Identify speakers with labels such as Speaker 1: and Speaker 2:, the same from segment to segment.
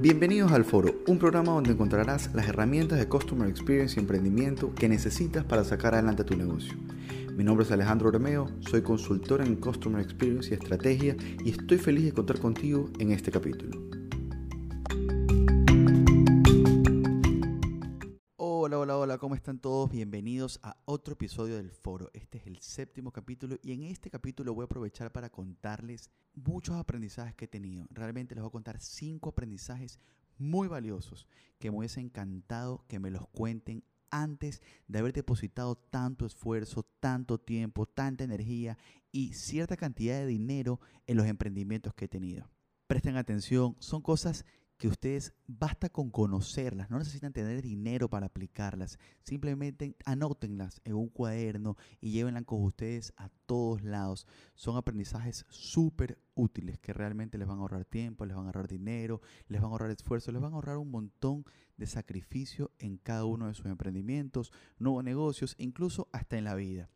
Speaker 1: Bienvenidos al Foro, un programa donde encontrarás las herramientas de Customer Experience y emprendimiento que necesitas para sacar adelante tu negocio. Mi nombre es Alejandro Romeo, soy consultor en Customer Experience y Estrategia y estoy feliz de contar contigo en este capítulo. ¿Cómo están todos? Bienvenidos a otro episodio del foro. Este es el séptimo capítulo y en este capítulo voy a aprovechar para contarles muchos aprendizajes que he tenido. Realmente les voy a contar cinco aprendizajes muy valiosos que me hubiese encantado que me los cuenten antes de haber depositado tanto esfuerzo, tanto tiempo, tanta energía y cierta cantidad de dinero en los emprendimientos que he tenido. Presten atención, son cosas que ustedes basta con conocerlas, no necesitan tener dinero para aplicarlas, simplemente anótenlas en un cuaderno y llévenlas con ustedes a todos lados. Son aprendizajes súper útiles que realmente les van a ahorrar tiempo, les van a ahorrar dinero, les van a ahorrar esfuerzo, les van a ahorrar un montón de sacrificio en cada uno de sus emprendimientos, nuevos negocios, incluso hasta en la vida.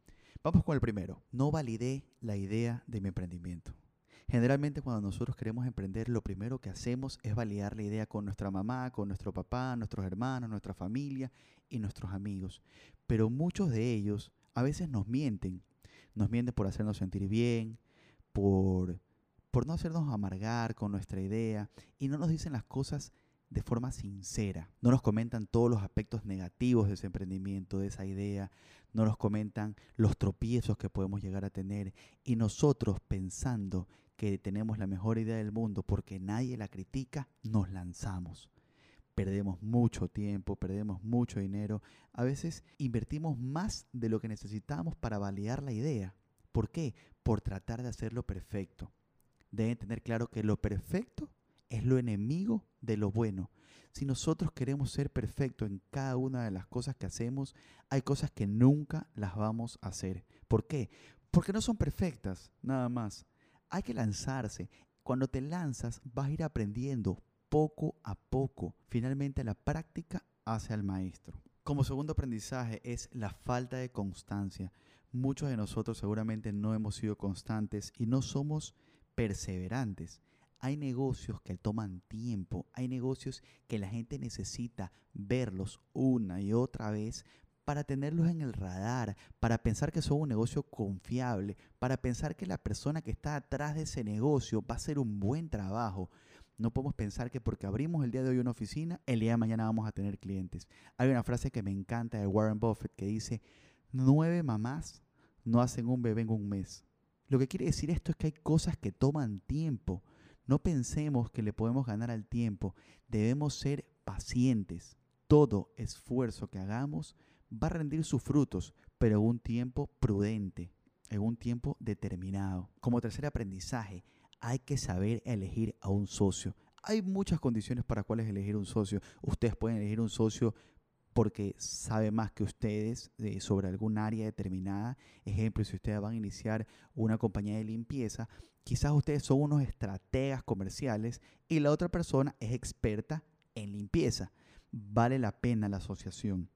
Speaker 1: Vamos con el primero. No validé la idea de mi emprendimiento. Generalmente cuando nosotros queremos emprender, lo primero que hacemos es validar la idea con nuestra mamá, con nuestro papá, nuestros hermanos, nuestra familia y nuestros amigos. Pero muchos de ellos a veces nos mienten. Nos mienten por hacernos sentir bien, por, por no hacernos amargar con nuestra idea y no nos dicen las cosas de forma sincera. No nos comentan todos los aspectos negativos de ese emprendimiento, de esa idea. No nos comentan los tropiezos que podemos llegar a tener. Y nosotros pensando que tenemos la mejor idea del mundo porque nadie la critica, nos lanzamos. Perdemos mucho tiempo, perdemos mucho dinero. A veces invertimos más de lo que necesitamos para validar la idea. ¿Por qué? Por tratar de hacerlo perfecto. Deben tener claro que lo perfecto es lo enemigo de lo bueno. Si nosotros queremos ser perfectos en cada una de las cosas que hacemos, hay cosas que nunca las vamos a hacer. ¿Por qué? Porque no son perfectas, nada más hay que lanzarse. Cuando te lanzas vas a ir aprendiendo poco a poco. Finalmente la práctica hace al maestro. Como segundo aprendizaje es la falta de constancia. Muchos de nosotros seguramente no hemos sido constantes y no somos perseverantes. Hay negocios que toman tiempo, hay negocios que la gente necesita verlos una y otra vez para tenerlos en el radar, para pensar que son un negocio confiable, para pensar que la persona que está atrás de ese negocio va a hacer un buen trabajo. No podemos pensar que porque abrimos el día de hoy una oficina, el día de mañana vamos a tener clientes. Hay una frase que me encanta de Warren Buffett que dice, nueve mamás no hacen un bebé en un mes. Lo que quiere decir esto es que hay cosas que toman tiempo. No pensemos que le podemos ganar al tiempo. Debemos ser pacientes. Todo esfuerzo que hagamos va a rendir sus frutos, pero en un tiempo prudente, en un tiempo determinado. Como tercer aprendizaje, hay que saber elegir a un socio. Hay muchas condiciones para cuáles elegir un socio. Ustedes pueden elegir un socio porque sabe más que ustedes eh, sobre algún área determinada. Ejemplo, si ustedes van a iniciar una compañía de limpieza, quizás ustedes son unos estrategas comerciales y la otra persona es experta en limpieza. Vale la pena la asociación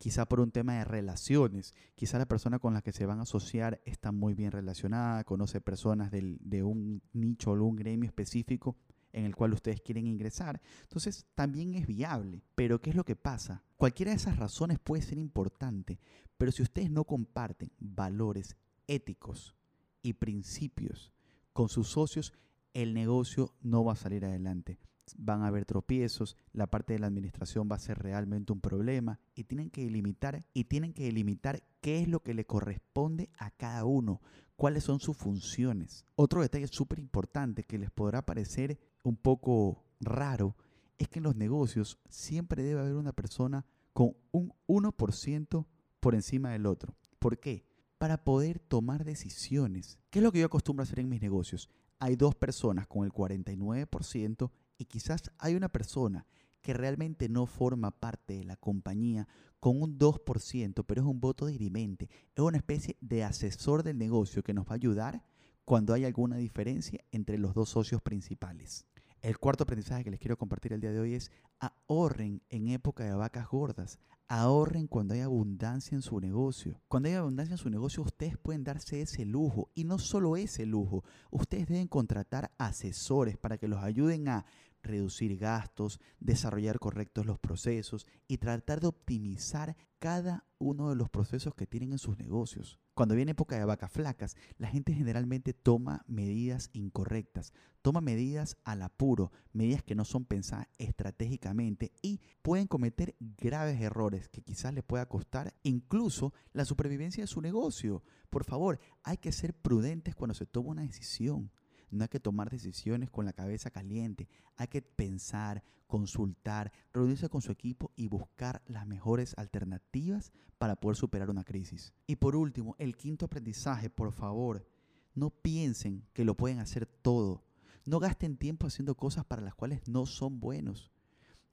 Speaker 1: quizá por un tema de relaciones, quizá la persona con la que se van a asociar está muy bien relacionada, conoce personas de un nicho o un gremio específico en el cual ustedes quieren ingresar. Entonces también es viable. Pero ¿qué es lo que pasa? Cualquiera de esas razones puede ser importante, pero si ustedes no comparten valores éticos y principios con sus socios, el negocio no va a salir adelante van a haber tropiezos, la parte de la administración va a ser realmente un problema y tienen que delimitar y tienen que delimitar qué es lo que le corresponde a cada uno, cuáles son sus funciones. Otro detalle súper importante que les podrá parecer un poco raro es que en los negocios siempre debe haber una persona con un 1% por encima del otro. ¿Por qué? Para poder tomar decisiones. ¿Qué es lo que yo acostumbro a hacer en mis negocios? Hay dos personas con el 49% y quizás hay una persona que realmente no forma parte de la compañía con un 2%, pero es un voto dirimente, es una especie de asesor del negocio que nos va a ayudar cuando hay alguna diferencia entre los dos socios principales. El cuarto aprendizaje que les quiero compartir el día de hoy es ahorren en época de vacas gordas, ahorren cuando hay abundancia en su negocio. Cuando hay abundancia en su negocio, ustedes pueden darse ese lujo y no solo ese lujo, ustedes deben contratar asesores para que los ayuden a reducir gastos, desarrollar correctos los procesos y tratar de optimizar cada uno de los procesos que tienen en sus negocios. Cuando viene época de vacas flacas, la gente generalmente toma medidas incorrectas, toma medidas al apuro, medidas que no son pensadas estratégicamente y pueden cometer graves errores que quizás les pueda costar incluso la supervivencia de su negocio. Por favor, hay que ser prudentes cuando se toma una decisión. No hay que tomar decisiones con la cabeza caliente. Hay que pensar, consultar, reunirse con su equipo y buscar las mejores alternativas para poder superar una crisis. Y por último, el quinto aprendizaje, por favor, no piensen que lo pueden hacer todo. No gasten tiempo haciendo cosas para las cuales no son buenos.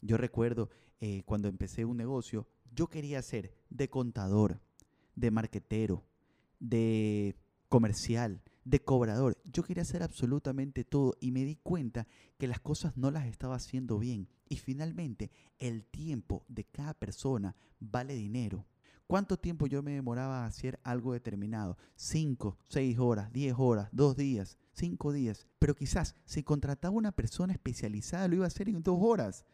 Speaker 1: Yo recuerdo eh, cuando empecé un negocio, yo quería ser de contador, de marquetero, de comercial, de cobrador. Yo quería hacer absolutamente todo y me di cuenta que las cosas no las estaba haciendo bien. Y finalmente, el tiempo de cada persona vale dinero. ¿Cuánto tiempo yo me demoraba a hacer algo determinado? Cinco, seis horas, diez horas, dos días, cinco días. Pero quizás si contrataba una persona especializada lo iba a hacer en dos horas.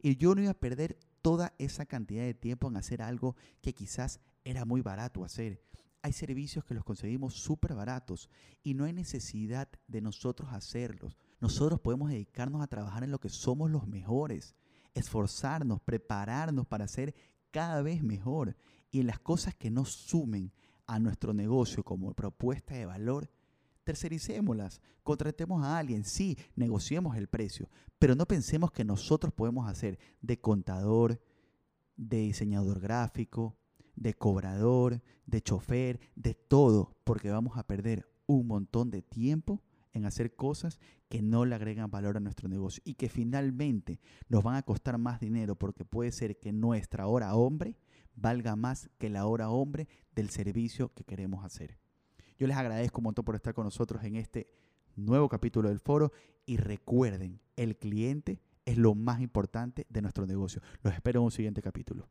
Speaker 1: Y yo no iba a perder toda esa cantidad de tiempo en hacer algo que quizás era muy barato hacer hay servicios que los conseguimos súper baratos y no hay necesidad de nosotros hacerlos. Nosotros podemos dedicarnos a trabajar en lo que somos los mejores, esforzarnos, prepararnos para ser cada vez mejor y en las cosas que nos sumen a nuestro negocio como propuesta de valor, tercericémoslas, contratemos a alguien, sí, negociemos el precio, pero no pensemos que nosotros podemos hacer de contador, de diseñador gráfico, de cobrador, de chofer, de todo, porque vamos a perder un montón de tiempo en hacer cosas que no le agregan valor a nuestro negocio y que finalmente nos van a costar más dinero porque puede ser que nuestra hora hombre valga más que la hora hombre del servicio que queremos hacer. Yo les agradezco un montón por estar con nosotros en este nuevo capítulo del foro y recuerden, el cliente es lo más importante de nuestro negocio. Los espero en un siguiente capítulo.